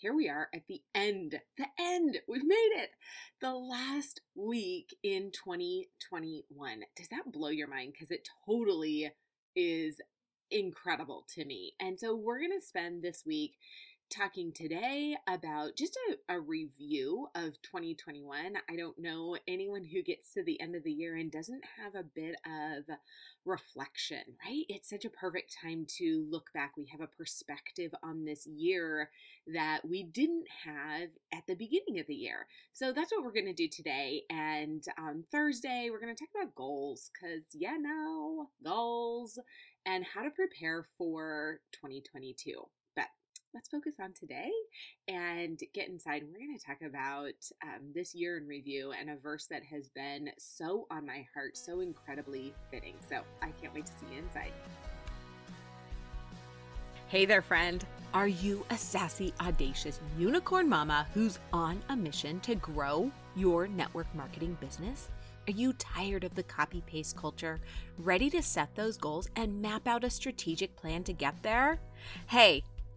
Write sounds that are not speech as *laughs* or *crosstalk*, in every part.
here we are at the end. The end. We've made it. The last week in 2021. Does that blow your mind? Because it totally is incredible to me. And so we're going to spend this week talking today about just a, a, review of 2021. I don't know anyone who gets to the end of the year and doesn't have a bit of reflection, right? It's such a perfect time to look back. We have a perspective on this year that we didn't have at the beginning of the year. So that's what we're going to do today. And on Thursday, we're going to talk about goals because, yeah, no, goals and how to prepare for 2022 let's focus on today and get inside. We're going to talk about um, this year in review and a verse that has been so on my heart, so incredibly fitting. So I can't wait to see you inside. Hey there, friend. Are you a sassy, audacious unicorn mama who's on a mission to grow your network marketing business? Are you tired of the copy paste culture? Ready to set those goals and map out a strategic plan to get there? Hey,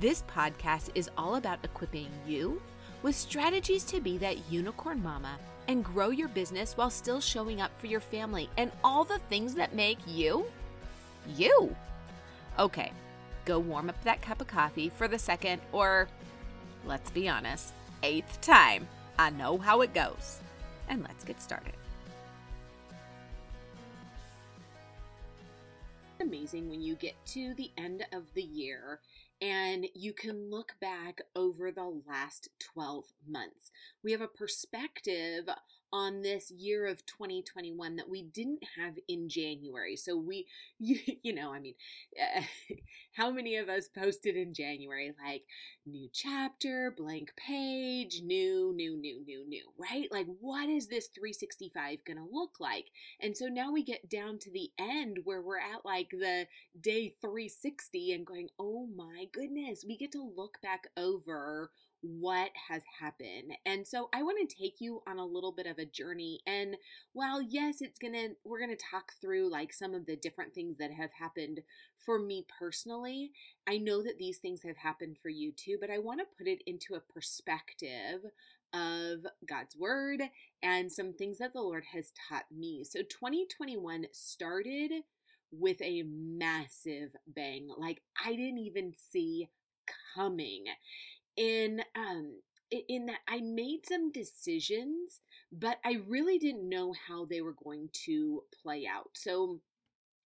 This podcast is all about equipping you with strategies to be that unicorn mama and grow your business while still showing up for your family and all the things that make you you. Okay, go warm up that cup of coffee for the second, or let's be honest, eighth time. I know how it goes. And let's get started. Amazing when you get to the end of the year and you can look back over the last 12 months. We have a perspective on this year of 2021 that we didn't have in January. So we, *laughs* you, you know, I mean, *laughs* how many of us posted in January like new chapter, blank page, new, new, new, new, new, right? Like, what is this 365 going to look like? And so now we get down to the end where we're at like the day 360 and going, oh my goodness, we get to look back over what has happened. And so I want to take you on a little bit of a journey. And while, yes, it's going to, we're going to talk through like some of the different things that have happened for me personally. I know that these things have happened for you too, but I want to put it into a perspective of God's word and some things that the Lord has taught me. So 2021 started with a massive bang. Like I didn't even see coming in um in that I made some decisions, but I really didn't know how they were going to play out. So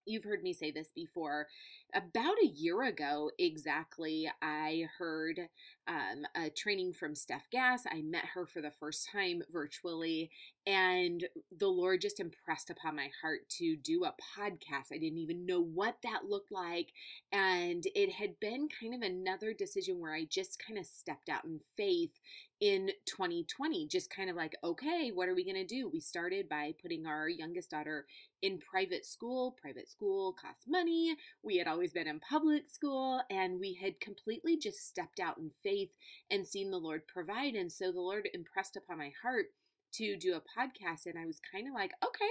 you've heard me say this before about a year ago exactly, I heard um, a training from Steph Gass. I met her for the first time virtually, and the Lord just impressed upon my heart to do a podcast. I didn't even know what that looked like. And it had been kind of another decision where I just kind of stepped out in faith in 2020, just kind of like, okay, what are we going to do? We started by putting our youngest daughter in private school. Private school costs money. We had always been in public school and we had completely just stepped out in faith and seen the Lord provide. And so the Lord impressed upon my heart to do a podcast. And I was kind of like, okay,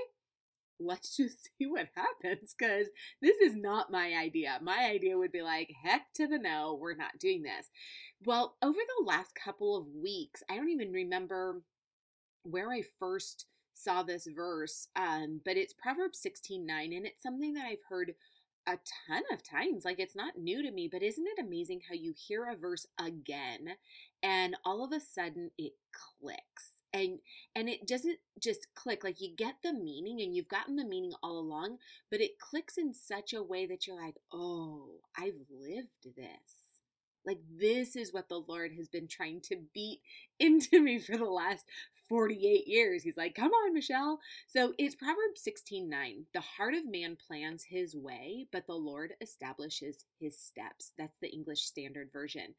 let's *laughs* just see what happens because this is not my idea. My idea would be like, heck to the no, we're not doing this. Well, over the last couple of weeks, I don't even remember where I first saw this verse, um, but it's Proverbs 16 9, and it's something that I've heard a ton of times. Like it's not new to me, but isn't it amazing how you hear a verse again and all of a sudden it clicks? And and it doesn't just click like you get the meaning and you've gotten the meaning all along, but it clicks in such a way that you're like, "Oh, I've lived this." Like, this is what the Lord has been trying to beat *laughs* into me for the last 48 years. He's like, come on, Michelle. So it's Proverbs 16 9. The heart of man plans his way, but the Lord establishes his steps. That's the English Standard Version.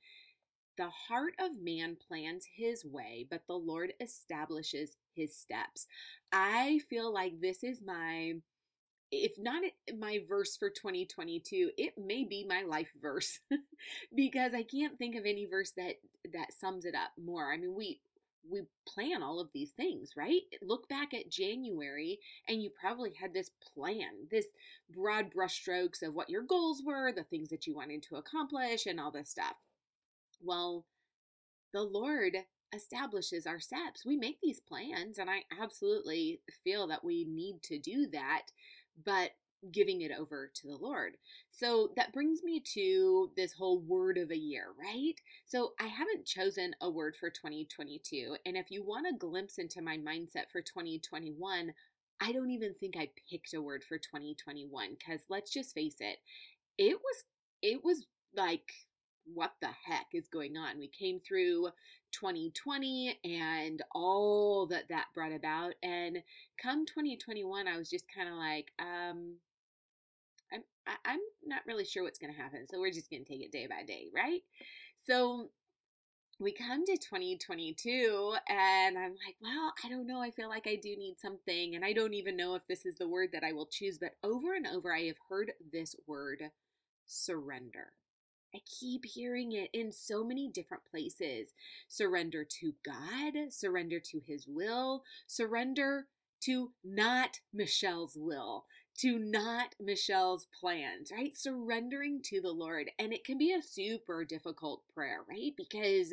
The heart of man plans his way, but the Lord establishes his steps. I feel like this is my if not my verse for 2022 it may be my life verse *laughs* because i can't think of any verse that that sums it up more. I mean we we plan all of these things right? Look back at january and you probably had this plan this broad brushstrokes of what your goals were the things that you wanted to accomplish and all this stuff well the lord establishes our steps we make these plans and i absolutely feel that we need to do that but giving it over to the Lord. So that brings me to this whole word of a year, right? So I haven't chosen a word for 2022. And if you want a glimpse into my mindset for 2021, I don't even think I picked a word for 2021 because let's just face it, it was, it was like, what the heck is going on? We came through 2020 and all that that brought about. And come 2021, I was just kind of like, um, I'm I'm not really sure what's going to happen. So we're just going to take it day by day, right? So we come to 2022 and I'm like, well, I don't know. I feel like I do need something and I don't even know if this is the word that I will choose, but over and over I have heard this word surrender. I keep hearing it in so many different places. Surrender to God, surrender to His will, surrender to not Michelle's will, to not Michelle's plans, right? Surrendering to the Lord. And it can be a super difficult prayer, right? Because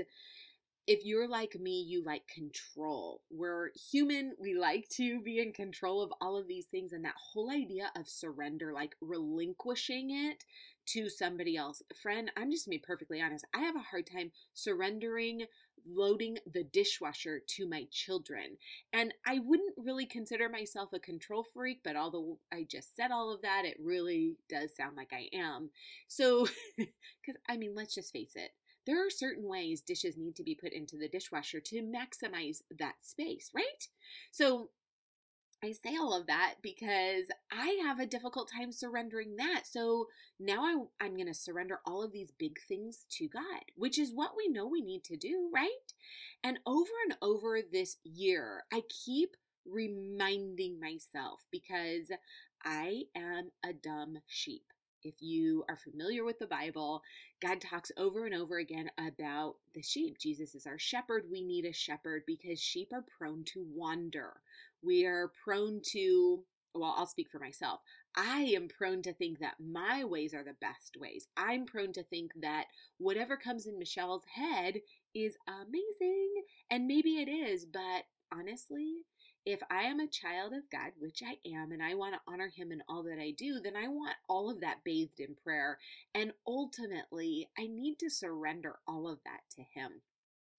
if you're like me, you like control. We're human, we like to be in control of all of these things. And that whole idea of surrender, like relinquishing it to somebody else. Friend, I'm just gonna be perfectly honest. I have a hard time surrendering loading the dishwasher to my children. And I wouldn't really consider myself a control freak, but although I just said all of that, it really does sound like I am. So, *laughs* because I mean, let's just face it. There are certain ways dishes need to be put into the dishwasher to maximize that space, right? So, I say all of that because I have a difficult time surrendering that. So now I, I'm going to surrender all of these big things to God, which is what we know we need to do, right? And over and over this year, I keep reminding myself because I am a dumb sheep. If you are familiar with the Bible, God talks over and over again about the sheep. Jesus is our shepherd. We need a shepherd because sheep are prone to wander. We are prone to, well, I'll speak for myself. I am prone to think that my ways are the best ways. I'm prone to think that whatever comes in Michelle's head is amazing. And maybe it is, but honestly, if I am a child of God, which I am, and I want to honor Him in all that I do, then I want all of that bathed in prayer. And ultimately, I need to surrender all of that to Him.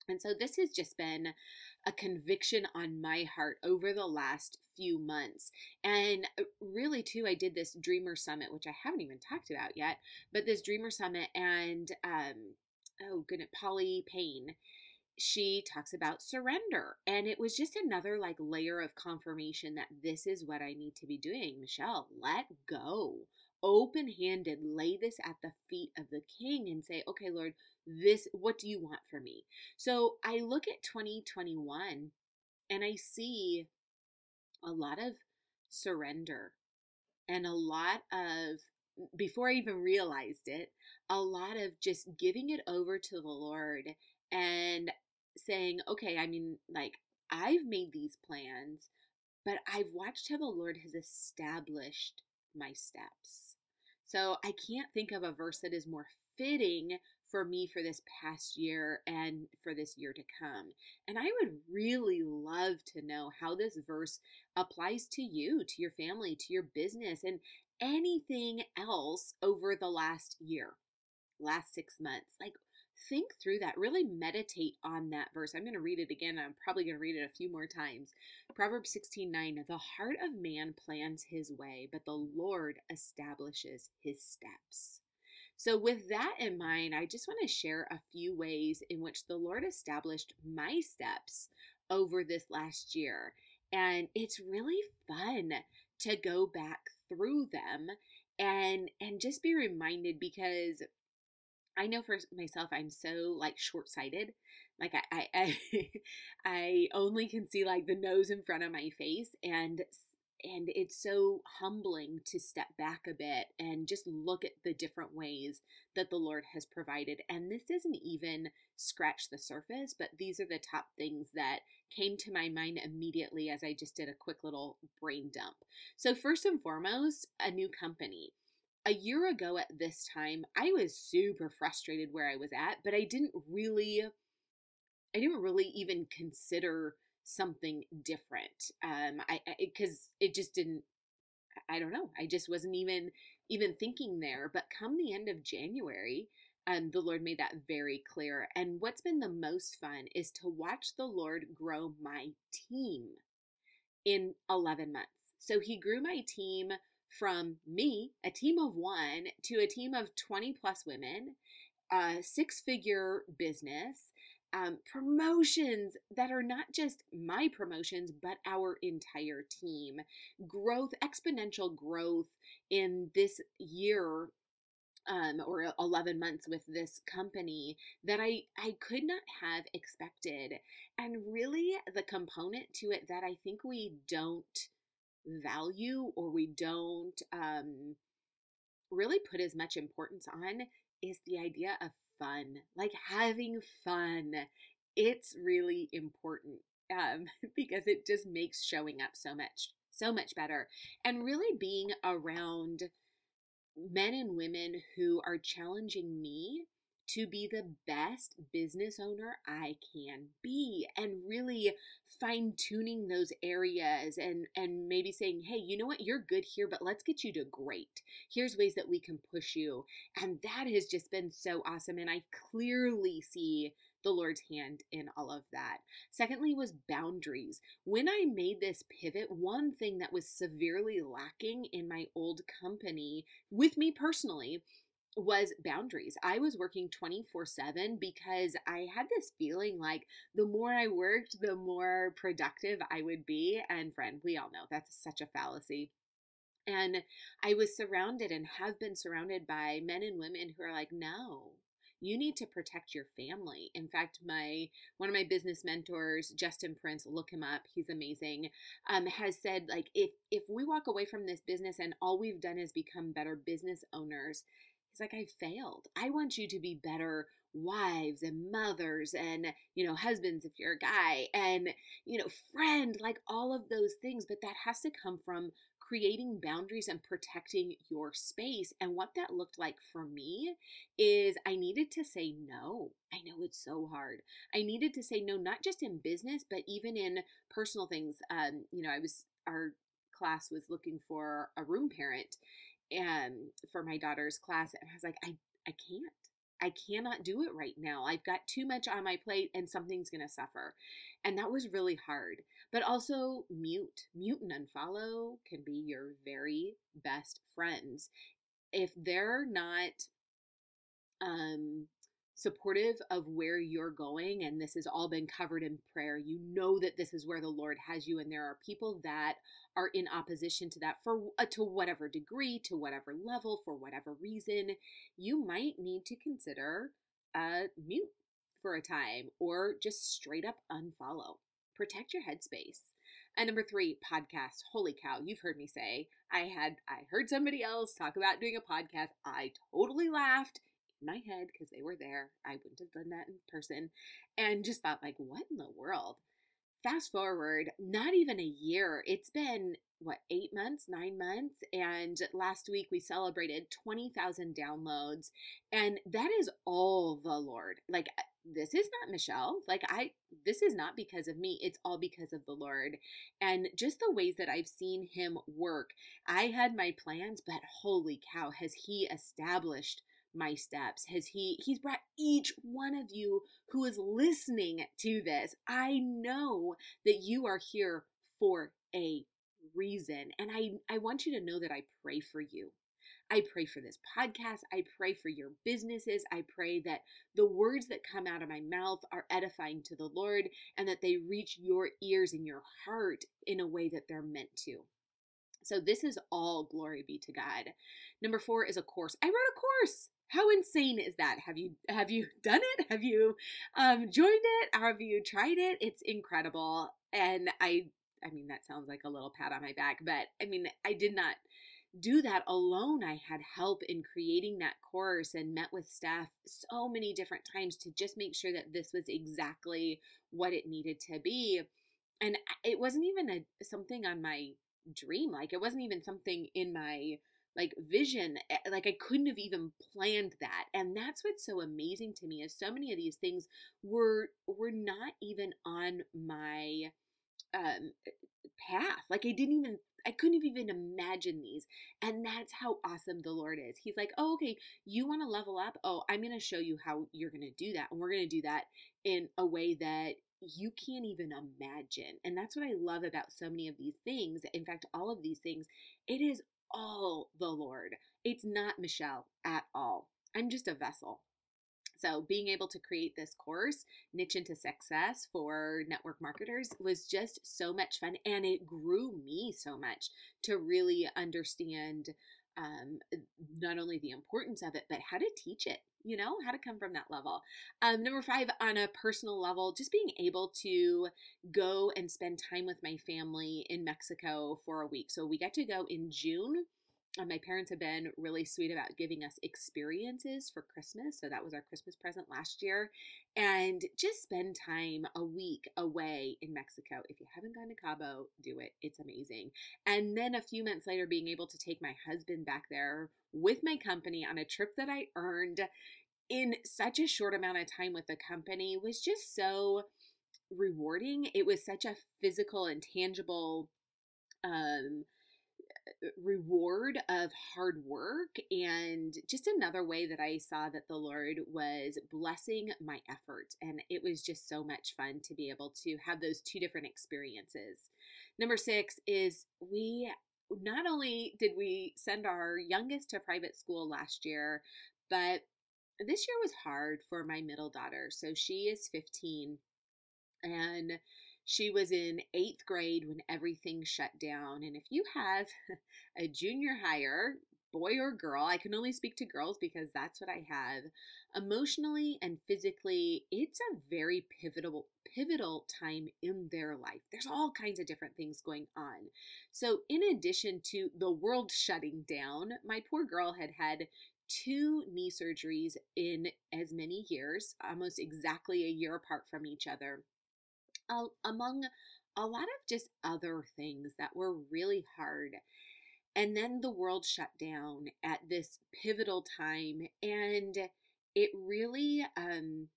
And so this has just been a conviction on my heart over the last few months. And uh, really, too, I did this Dreamer Summit, which I haven't even talked about yet, but this Dreamer Summit and, um, oh, goodness, Polly Payne she talks about surrender. And it was just another like layer of confirmation that this is what I need to be doing. Michelle, let go. Open handed, lay this at the feet of the king and say, okay, Lord, this, what do you want for me? So I look at 2021 and I see a lot of surrender and a lot of before I even realized it, a lot of just giving it over to the Lord and saying, okay, I mean, like, I've made these plans, but I've watched how the Lord has established my steps. So I can't think of a verse that is more fitting for me for this past year and for this year to come. And I would really love to know how this verse applies to you, to your family, to your business, and anything else over the last year, last six months. Like, think through that. Really meditate on that verse. I'm going to read it again. I'm probably going to read it a few more times. Proverbs 16 9. The heart of man plans his way, but the Lord establishes his steps. So, with that in mind, I just want to share a few ways in which the Lord established my steps over this last year. And it's really fun to go back through them and and just be reminded because I know for myself, I'm so like short sighted. Like I, I, I, *laughs* I only can see like the nose in front of my face, and and it's so humbling to step back a bit and just look at the different ways that the Lord has provided. And this doesn't even scratch the surface, but these are the top things that came to my mind immediately as I just did a quick little brain dump. So, first and foremost, a new company a year ago at this time, I was super frustrated where I was at, but I didn't really I didn't really even consider something different. Um I because it just didn't I don't know. I just wasn't even even thinking there, but come the end of January, um the Lord made that very clear. And what's been the most fun is to watch the Lord grow my team in 11 months. So he grew my team from me, a team of one, to a team of 20 plus women, a six figure business, um, promotions that are not just my promotions, but our entire team. Growth, exponential growth in this year um, or 11 months with this company that I, I could not have expected. And really, the component to it that I think we don't value or we don't um, really put as much importance on is the idea of fun, like having fun. It's really important um, *laughs* because it just makes showing up so much, so much better. And really being around men and women who are challenging me to be the best business owner I can be and really fine tuning those areas and and maybe saying, "Hey, you know what? You're good here, but let's get you to great. Here's ways that we can push you." And that has just been so awesome and I clearly see the Lord's hand in all of that. Secondly, was boundaries. When I made this pivot, one thing that was severely lacking in my old company, with me personally, was boundaries. I was working 24 7 because I had this feeling like the more I worked, the more productive I would be. And, friend, we all know that's such a fallacy. And I was surrounded and have been surrounded by men and women who are like, no, you need to protect your family. In fact, my one of my business mentors, Justin Prince, look him up. He's amazing. Um, has said like if if we walk away from this business and all we've done is become better business owners, He's like, I failed. I want you to be better wives and mothers and, you know, husbands if you're a guy and, you know, friend, like all of those things. But that has to come from creating boundaries and protecting your space. And what that looked like for me is I needed to say no. I know it's so hard. I needed to say no, not just in business, but even in personal things. Um, you know, I was, our class was looking for a room parent um, for my daughter's class. And I was like, I, I can't. I cannot do it right now. I've got too much on my plate and something's going to suffer. And that was really hard. But also, mute. Mute and unfollow can be your very best friends. If they're not um, supportive of where you're going and this has all been covered in prayer you know that this is where the lord has you and there are people that are in opposition to that for uh, to whatever degree to whatever level for whatever reason you might need to consider a mute for a time or just straight up unfollow. Protect your headspace. And number three podcast. Holy cow you've heard me say i had i heard somebody else talk about doing a podcast. I totally laughed my head because they were there. I wouldn't have done that in person. And just thought, like, what in the world? Fast forward, not even a year. It's been, what, eight months, nine months? And last week we celebrated 20,000 downloads. And that is all the Lord. Like, uh, this is not Michelle. Like, I, this is not because of me. It's all because of the Lord. And just the ways that I've seen Him work. I had my plans, but holy cow, has He established my steps has he he's brought each one of you who is listening to this i know that you are here for a reason and i i want you to know that i pray for you I pray for this podcast. I pray for your businesses. I pray that the words that come out of my mouth are edifying to the Lord and that they reach your ears and your heart in a way that they're meant to. So, this is all glory be to God. Number four is a course. I wrote a course. How insane is that? Have you have you *laughs* done it? Have you um, joined it? Have you tried it? It's incredible, and I I mean that sounds like a little pat on my back, but I mean I did not do that alone. I had help in creating that course and met with Steph so many different times to just make sure that this was exactly what it needed to be. And it wasn't even a something on my dream like it wasn't even something in my like vision eh, like i couldn't have even planned that and that's what's so amazing to me is so many of these things were were not even on my um path like i didn't even I couldn't even imagine these. And that's how awesome the Lord is. He's like, oh, okay, you want to level up? Oh, I'm going to show you how you're going to do that. And we're going to do that in a way that you can't even imagine. And that's what I love about so many of these things. In fact, all of these things, it is all the Lord. It's not Michelle at all. I'm just a vessel. So, being able to create this course, Niche into Success for network marketers, was just so much fun. And it grew me so much to really understand um, not only the importance of it, but how to teach it you know how to come from that level. Um, number five on a personal level just being able to go and spend time with my family in mexico for a week. So we got to go in june and my parents have been really sweet about giving us experiences for Christmas. So that was our Christmas present last year. And just spend time a week away in Mexico. If you haven't gone to Cabo, do it. It's amazing. And then a few months later, being able to take my husband back there with my company on a trip that I earned in such a short amount of time with the company was just so rewarding. It was such a physical and tangible um reward of hard work and just another way that I saw that the Lord was blessing my effort. And it was just so much fun to be able to have those two different experiences. Number six is we not only did we send our youngest to private school last year, but this year was hard for my middle daughter. So she is 15 and she was in eighth grade when everything shut down. And if you have *laughs* a junior higher, boy or girl, I can only speak to girls because that's what I have. Emotionally and physically, it's a very pivotal pivotal time in their life. There's all kinds of different things going on. So, in addition to the world shutting down, my poor girl had had two knee surgeries in as many years, almost exactly a year apart from each other among a lot of just other things that were really hard. And then the world shut down at this pivotal time, and it really, um,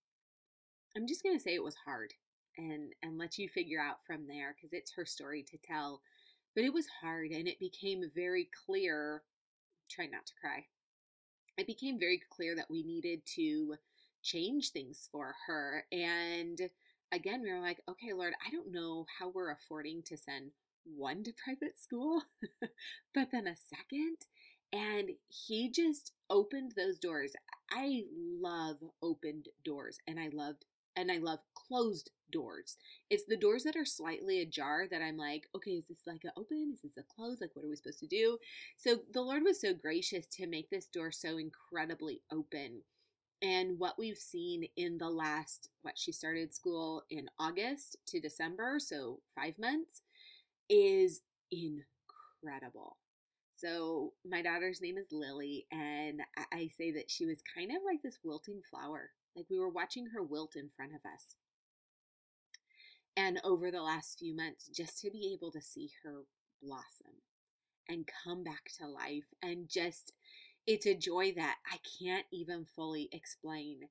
I'm just going to say it was hard and and let you figure out from there because it's her story to tell but it was hard and it became very clear try not to cry it became very clear that we needed to change things for her and again, we were like, okay, Lord, I don't know how we're affording to send one to private school, *laughs* but then a second. And he just opened those doors. I love opened doors and I loved and I love closed doors. It's the doors that are slightly ajar that I'm like, okay, is this like a open? Is this a close? Like, what are we supposed to do? So the Lord was so gracious to make this door so incredibly open. And what we've seen in the last, what she started school in August to December, so five months, is incredible. So, my daughter's name is Lily, and I say that she was kind of like this wilting flower. Like we were watching her wilt in front of us. And over the last few months, just to be able to see her blossom and come back to life and just it's a joy that I can't even fully explain.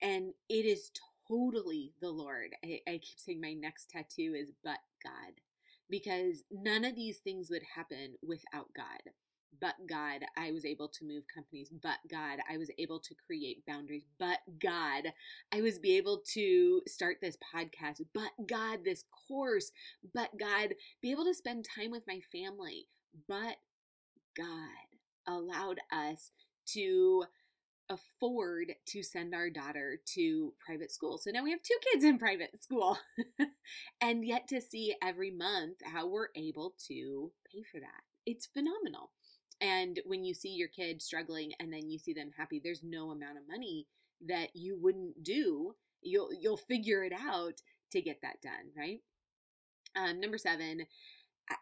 And it is totally the Lord. I, I keep saying my next tattoo is but God because none of these things would happen without God. But God, I was able to move companies. But God, I was able to create boundaries. But God, I was be able to start this podcast. But God, this course. But God, be able to spend time with my family. But God allowed us to afford to send our daughter to private school. So now we have two kids in private school. *laughs* and yet to see every month how we're able to pay for that. It's phenomenal. And when you see your kid struggling and then you see them happy, there's no amount of money that you wouldn't do. You'll you'll figure it out to get that done, right? Um, number seven,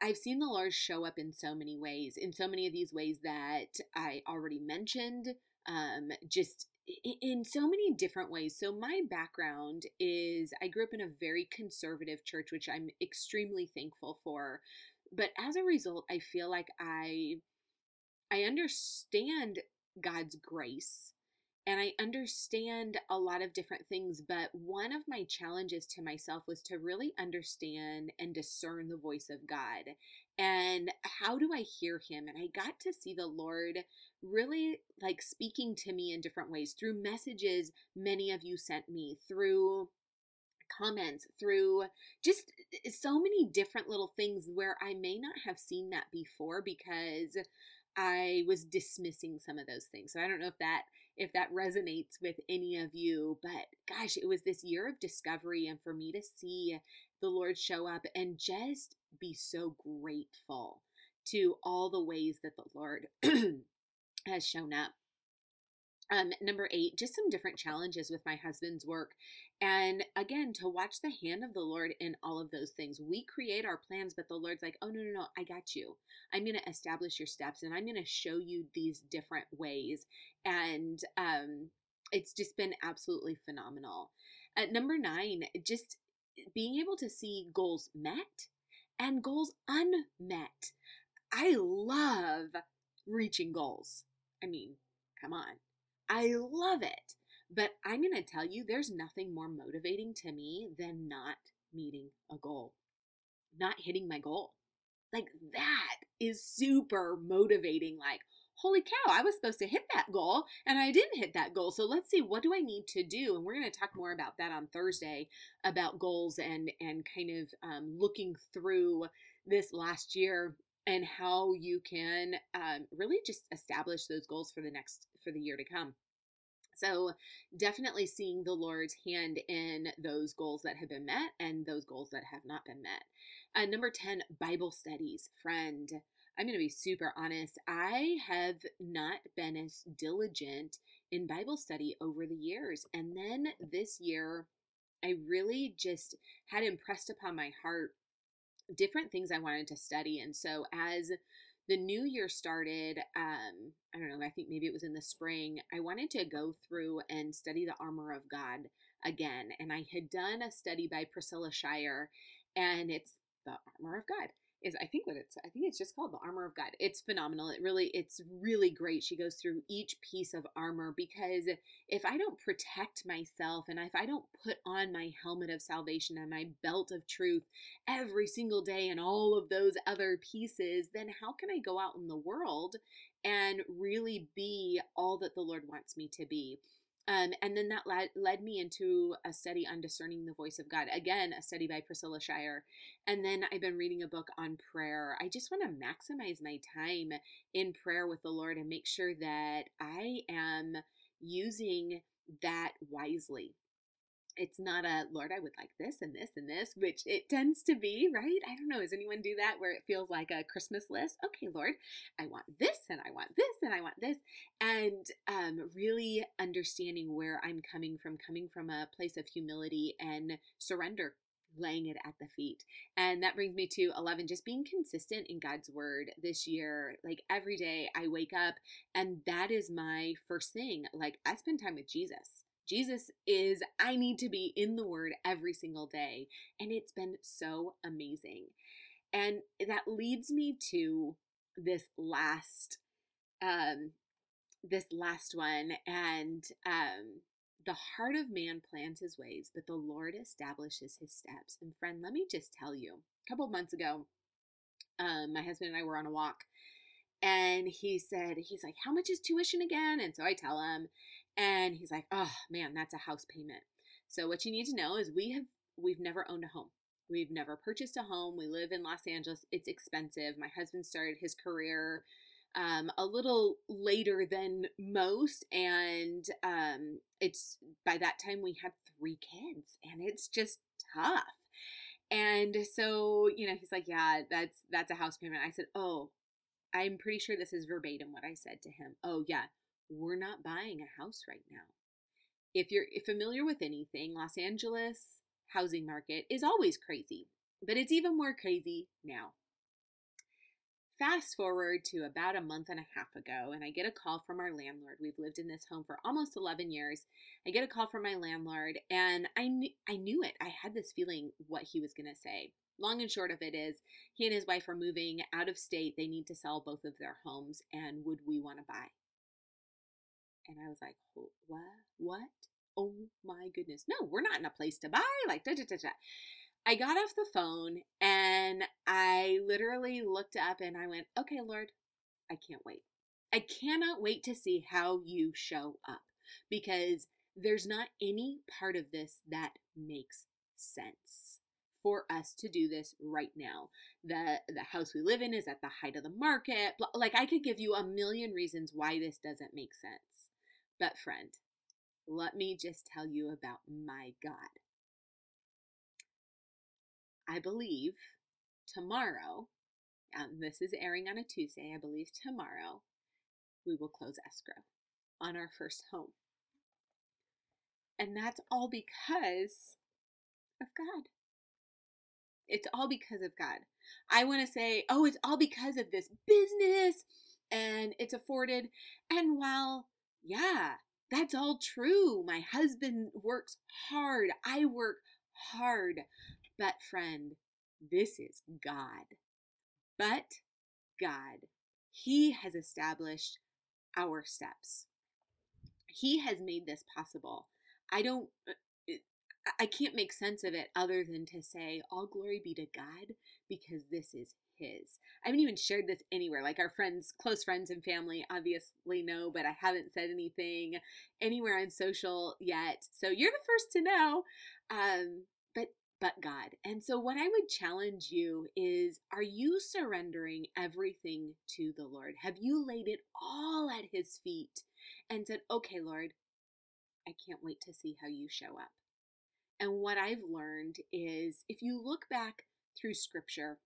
I've seen the Lord show up in so many ways, in so many of these ways that I already mentioned, um, just in so many different ways. So, my background is I grew up in a very conservative church, which I'm extremely thankful for. But as a result, I feel like I I understand God's grace and I understand a lot of different things, but one of my challenges to myself was to really understand and discern the voice of God. And how do I hear him? And I got to see the Lord really like speaking to me in different ways through messages many of you sent me, through comments, through just eh, so many different little things where I may not have seen that before because I was dismissing some of those things. So I don't know if that if that resonates with any of you, but gosh, it was this year of discovery and for me to see the Lord show up and just be so grateful to all the ways that the Lord *clears throat* has shown up. Um, number eight, just some different challenges with my husband's work. And again, to watch the hand of the Lord in all of those things. We create our plans, but the Lord's like, oh, no, no, no, I got you. I'm going to establish your steps and I'm going to show you these different ways. And um, it's just been absolutely phenomenal. At number nine, just being able to see goals met and goals unmet. I love reaching goals. I mean, come on. I love it. But I'm going to tell you, there's nothing more motivating to me than not meeting a goal, not hitting my goal. Like, that is super motivating. Like, holy cow, I was supposed to hit that goal and I didn't hit that goal. So let's see, what do I need to do? And we're going to talk more about that on Thursday about goals and, and kind of um, looking through this last year and how you can um, really just establish those goals for the next for the year to come so definitely seeing the lord's hand in those goals that have been met and those goals that have not been met uh, number 10 bible studies friend i'm going to be super honest i have not been as diligent in bible study over the years and then this year i really just had impressed upon my heart different things I wanted to study. And so as the new year started, um, I don't know, I think maybe it was in the spring, I wanted to go through and study the armor of God again. And I had done a study by Priscilla Shirer, and it's the armor of God is I think what it's I think it's just called the armor of God. It's phenomenal. It really it's really great. She goes through each piece of armor because if I don't protect myself and if I don't put on my helmet of salvation and my belt of truth every single day and all of those other pieces, then how can I go out in the world and really be all that the Lord wants me to be? Um, and then that led, led me into a study on discerning the voice of God. Again, a study by Priscilla Shirer. And then I've been reading a book on prayer. I just want to maximize my time in prayer with the Lord and make sure that I am using that wisely it's not a Lord, I would like this and this and this, which it tends to be, right? I don't know. Does anyone do that where it feels like a Christmas list? Okay, Lord, I want this and I want this and I want this. And um, really understanding where I'm coming from, coming from a place of humility and surrender laying it at the feet. And that brings me to 11, just being consistent in God's word this year. Like every day I wake up and that is my first thing. Like I spend time with Jesus. Jesus is, I need to be in the Word every single day. And it's been so amazing. And that leads me to this last, um, this last one. And, um, the heart of man plans his ways, but the Lord establishes his steps. And friend, let me just tell you, a couple months ago, um, my husband and I were on a walk and he said, he's like, how much is tuition again? And so I tell him, and he's like, oh man, that's a house payment. So what you need to know is we have we've never owned a home. We've never purchased a home. We live in Los Angeles. It's expensive. My husband started his career um, a little later than most, and um, it's by that time we had three kids, and it's just tough. And so, you know, he's like, "Yeah, that's that's a house payment." I said, "Oh, I'm pretty sure this is verbatim what I said to him. Oh, yeah, we're not buying a house right now. If you're familiar with anything, Los Angeles housing market is always crazy, but it's even more crazy now. Fast forward to about a month and a half ago, and I get a call from our landlord. We've lived in this home for almost 11 years. I get a call from my landlord, and I knew, I knew it. I had this feeling what he was going to say. Long and short of it is, he and his wife are moving out of state. They need to sell both of their homes, and would we want to buy? And I was like, what? What? Oh my goodness. No, we're not in a place to buy. Like, da da da da. I got off the phone and I literally looked up and I went, okay, Lord, I can't wait. I cannot wait to see how you show up because there's not any part of this that makes sense for us to do this right now. The the house we live in is at the height of the market. Like I could give you a million reasons why this doesn't make sense. But friend, let me just tell you about my God. I believe tomorrow, um, this is airing on a Tuesday, I believe tomorrow, we will close escrow on our first home. And that's all because of God. It's all because of God. I want to say, oh, it's all because of this business and it's afforded. And while, yeah, that's all true. My husband works hard. I work hard. But, friend, this is God. But God, He has established our steps. He has made this possible. I don't, uh, I can't make sense of it other than to say, all glory be to God because this is His. I haven't even shared this anywhere. Like our friends, close friends and family obviously know, but I haven't said anything anywhere on social yet. So you're the first to know. Um, but but God. And so, what I would challenge you is are you surrendering everything to the Lord? Have you laid it all at His feet and said, okay, Lord, I can't wait to see how you show up? And what I've learned is if you look back through scripture,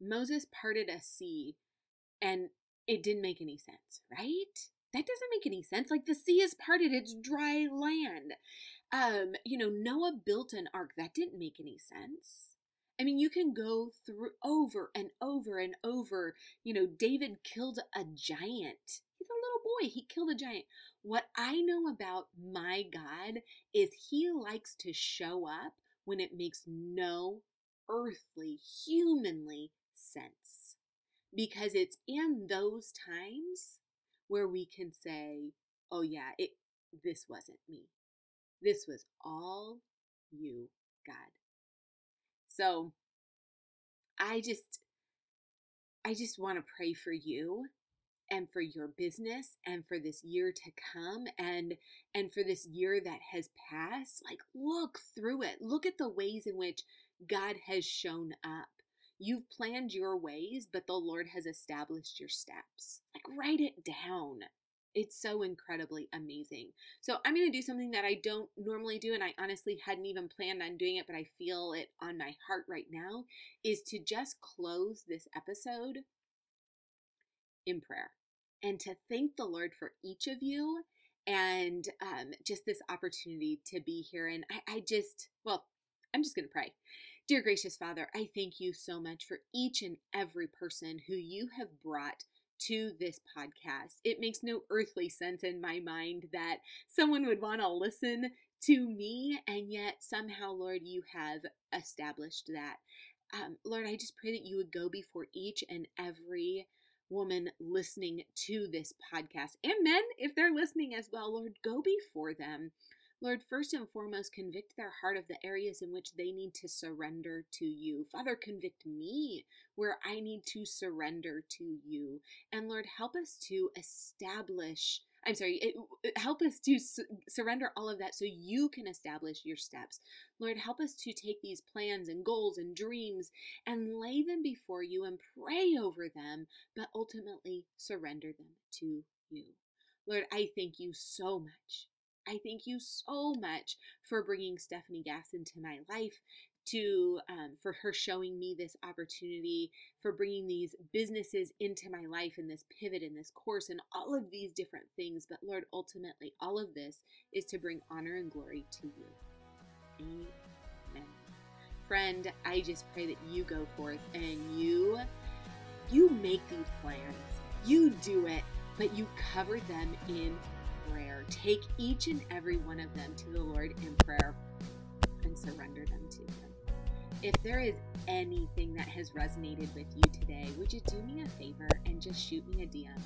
Moses parted a sea and it didn't make any sense, right? That doesn't make any sense. Like the sea is parted, it's dry land. Um, you know, Noah built an ark. That didn't make any sense. I mean, you can go through over and over and over. You know, David killed a giant. He's a little boy. He killed a giant. What I know about my God is he likes to show up when it makes no earthly, humanly sense. Because it's in those times where we can say, oh, yeah, it, this wasn't me. This was all you, God. So I just I just want to pray for you and for your business and for this year to come and and for this year that has passed like look through it look at the ways in which god has shown up you've planned your ways but the lord has established your steps like write it down it's so incredibly amazing. So I'm going to do something that I don't normally do, and I honestly hadn't even planned on doing it, but I feel it on my heart right now, is to just close this episode in prayer and to thank the Lord for each of you and um, just this opportunity to be here. And I, I just, well, I'm just going to pray. Dear gracious Father, I thank you so much for each and every person who you have brought to this podcast. It makes no earthly sense in my mind that someone would want to listen to me, and yet somehow, Lord, you have established that. Um, Lord, I just pray that you would go before each and every woman listening to this podcast, and men, if they're listening as well, Lord, go before them. Lord, first and foremost, convict their heart of the areas in which they need to surrender to you. Father, convict me where I need to surrender to you. And Lord, help us to establish. I'm sorry, it, help us to su- surrender all of that so you can establish your steps. Lord, help us to take these plans and goals and dreams and lay them before you and pray over them, but ultimately surrender them to you. Lord, I thank you so much I thank you so much for bringing Stephanie Gass into my life to um, for her showing me this opportunity for bringing these businesses into my life and this pivot and this course and all of these different things. But lord ultimately all of this is to bring honor and glory to you. Amen. Friend i just pray that you go forth and you you make these plans. You do it but you cover them in prayer take each and every one of them to the lord in prayer and surrender them to him if there is anything that has resonated with you today, would you do me a favor and just shoot me a DM?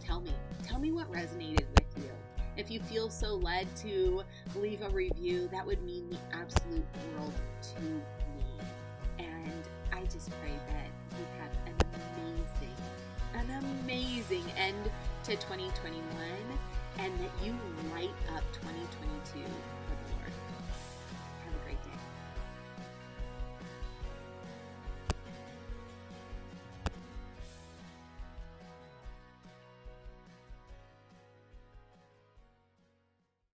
Tell me. Tell me what resonated with you. If you feel so led to leave a review, that would mean the absolute world to me. And I just pray that you have an amazing, an amazing end to 2021 and that you light up 2022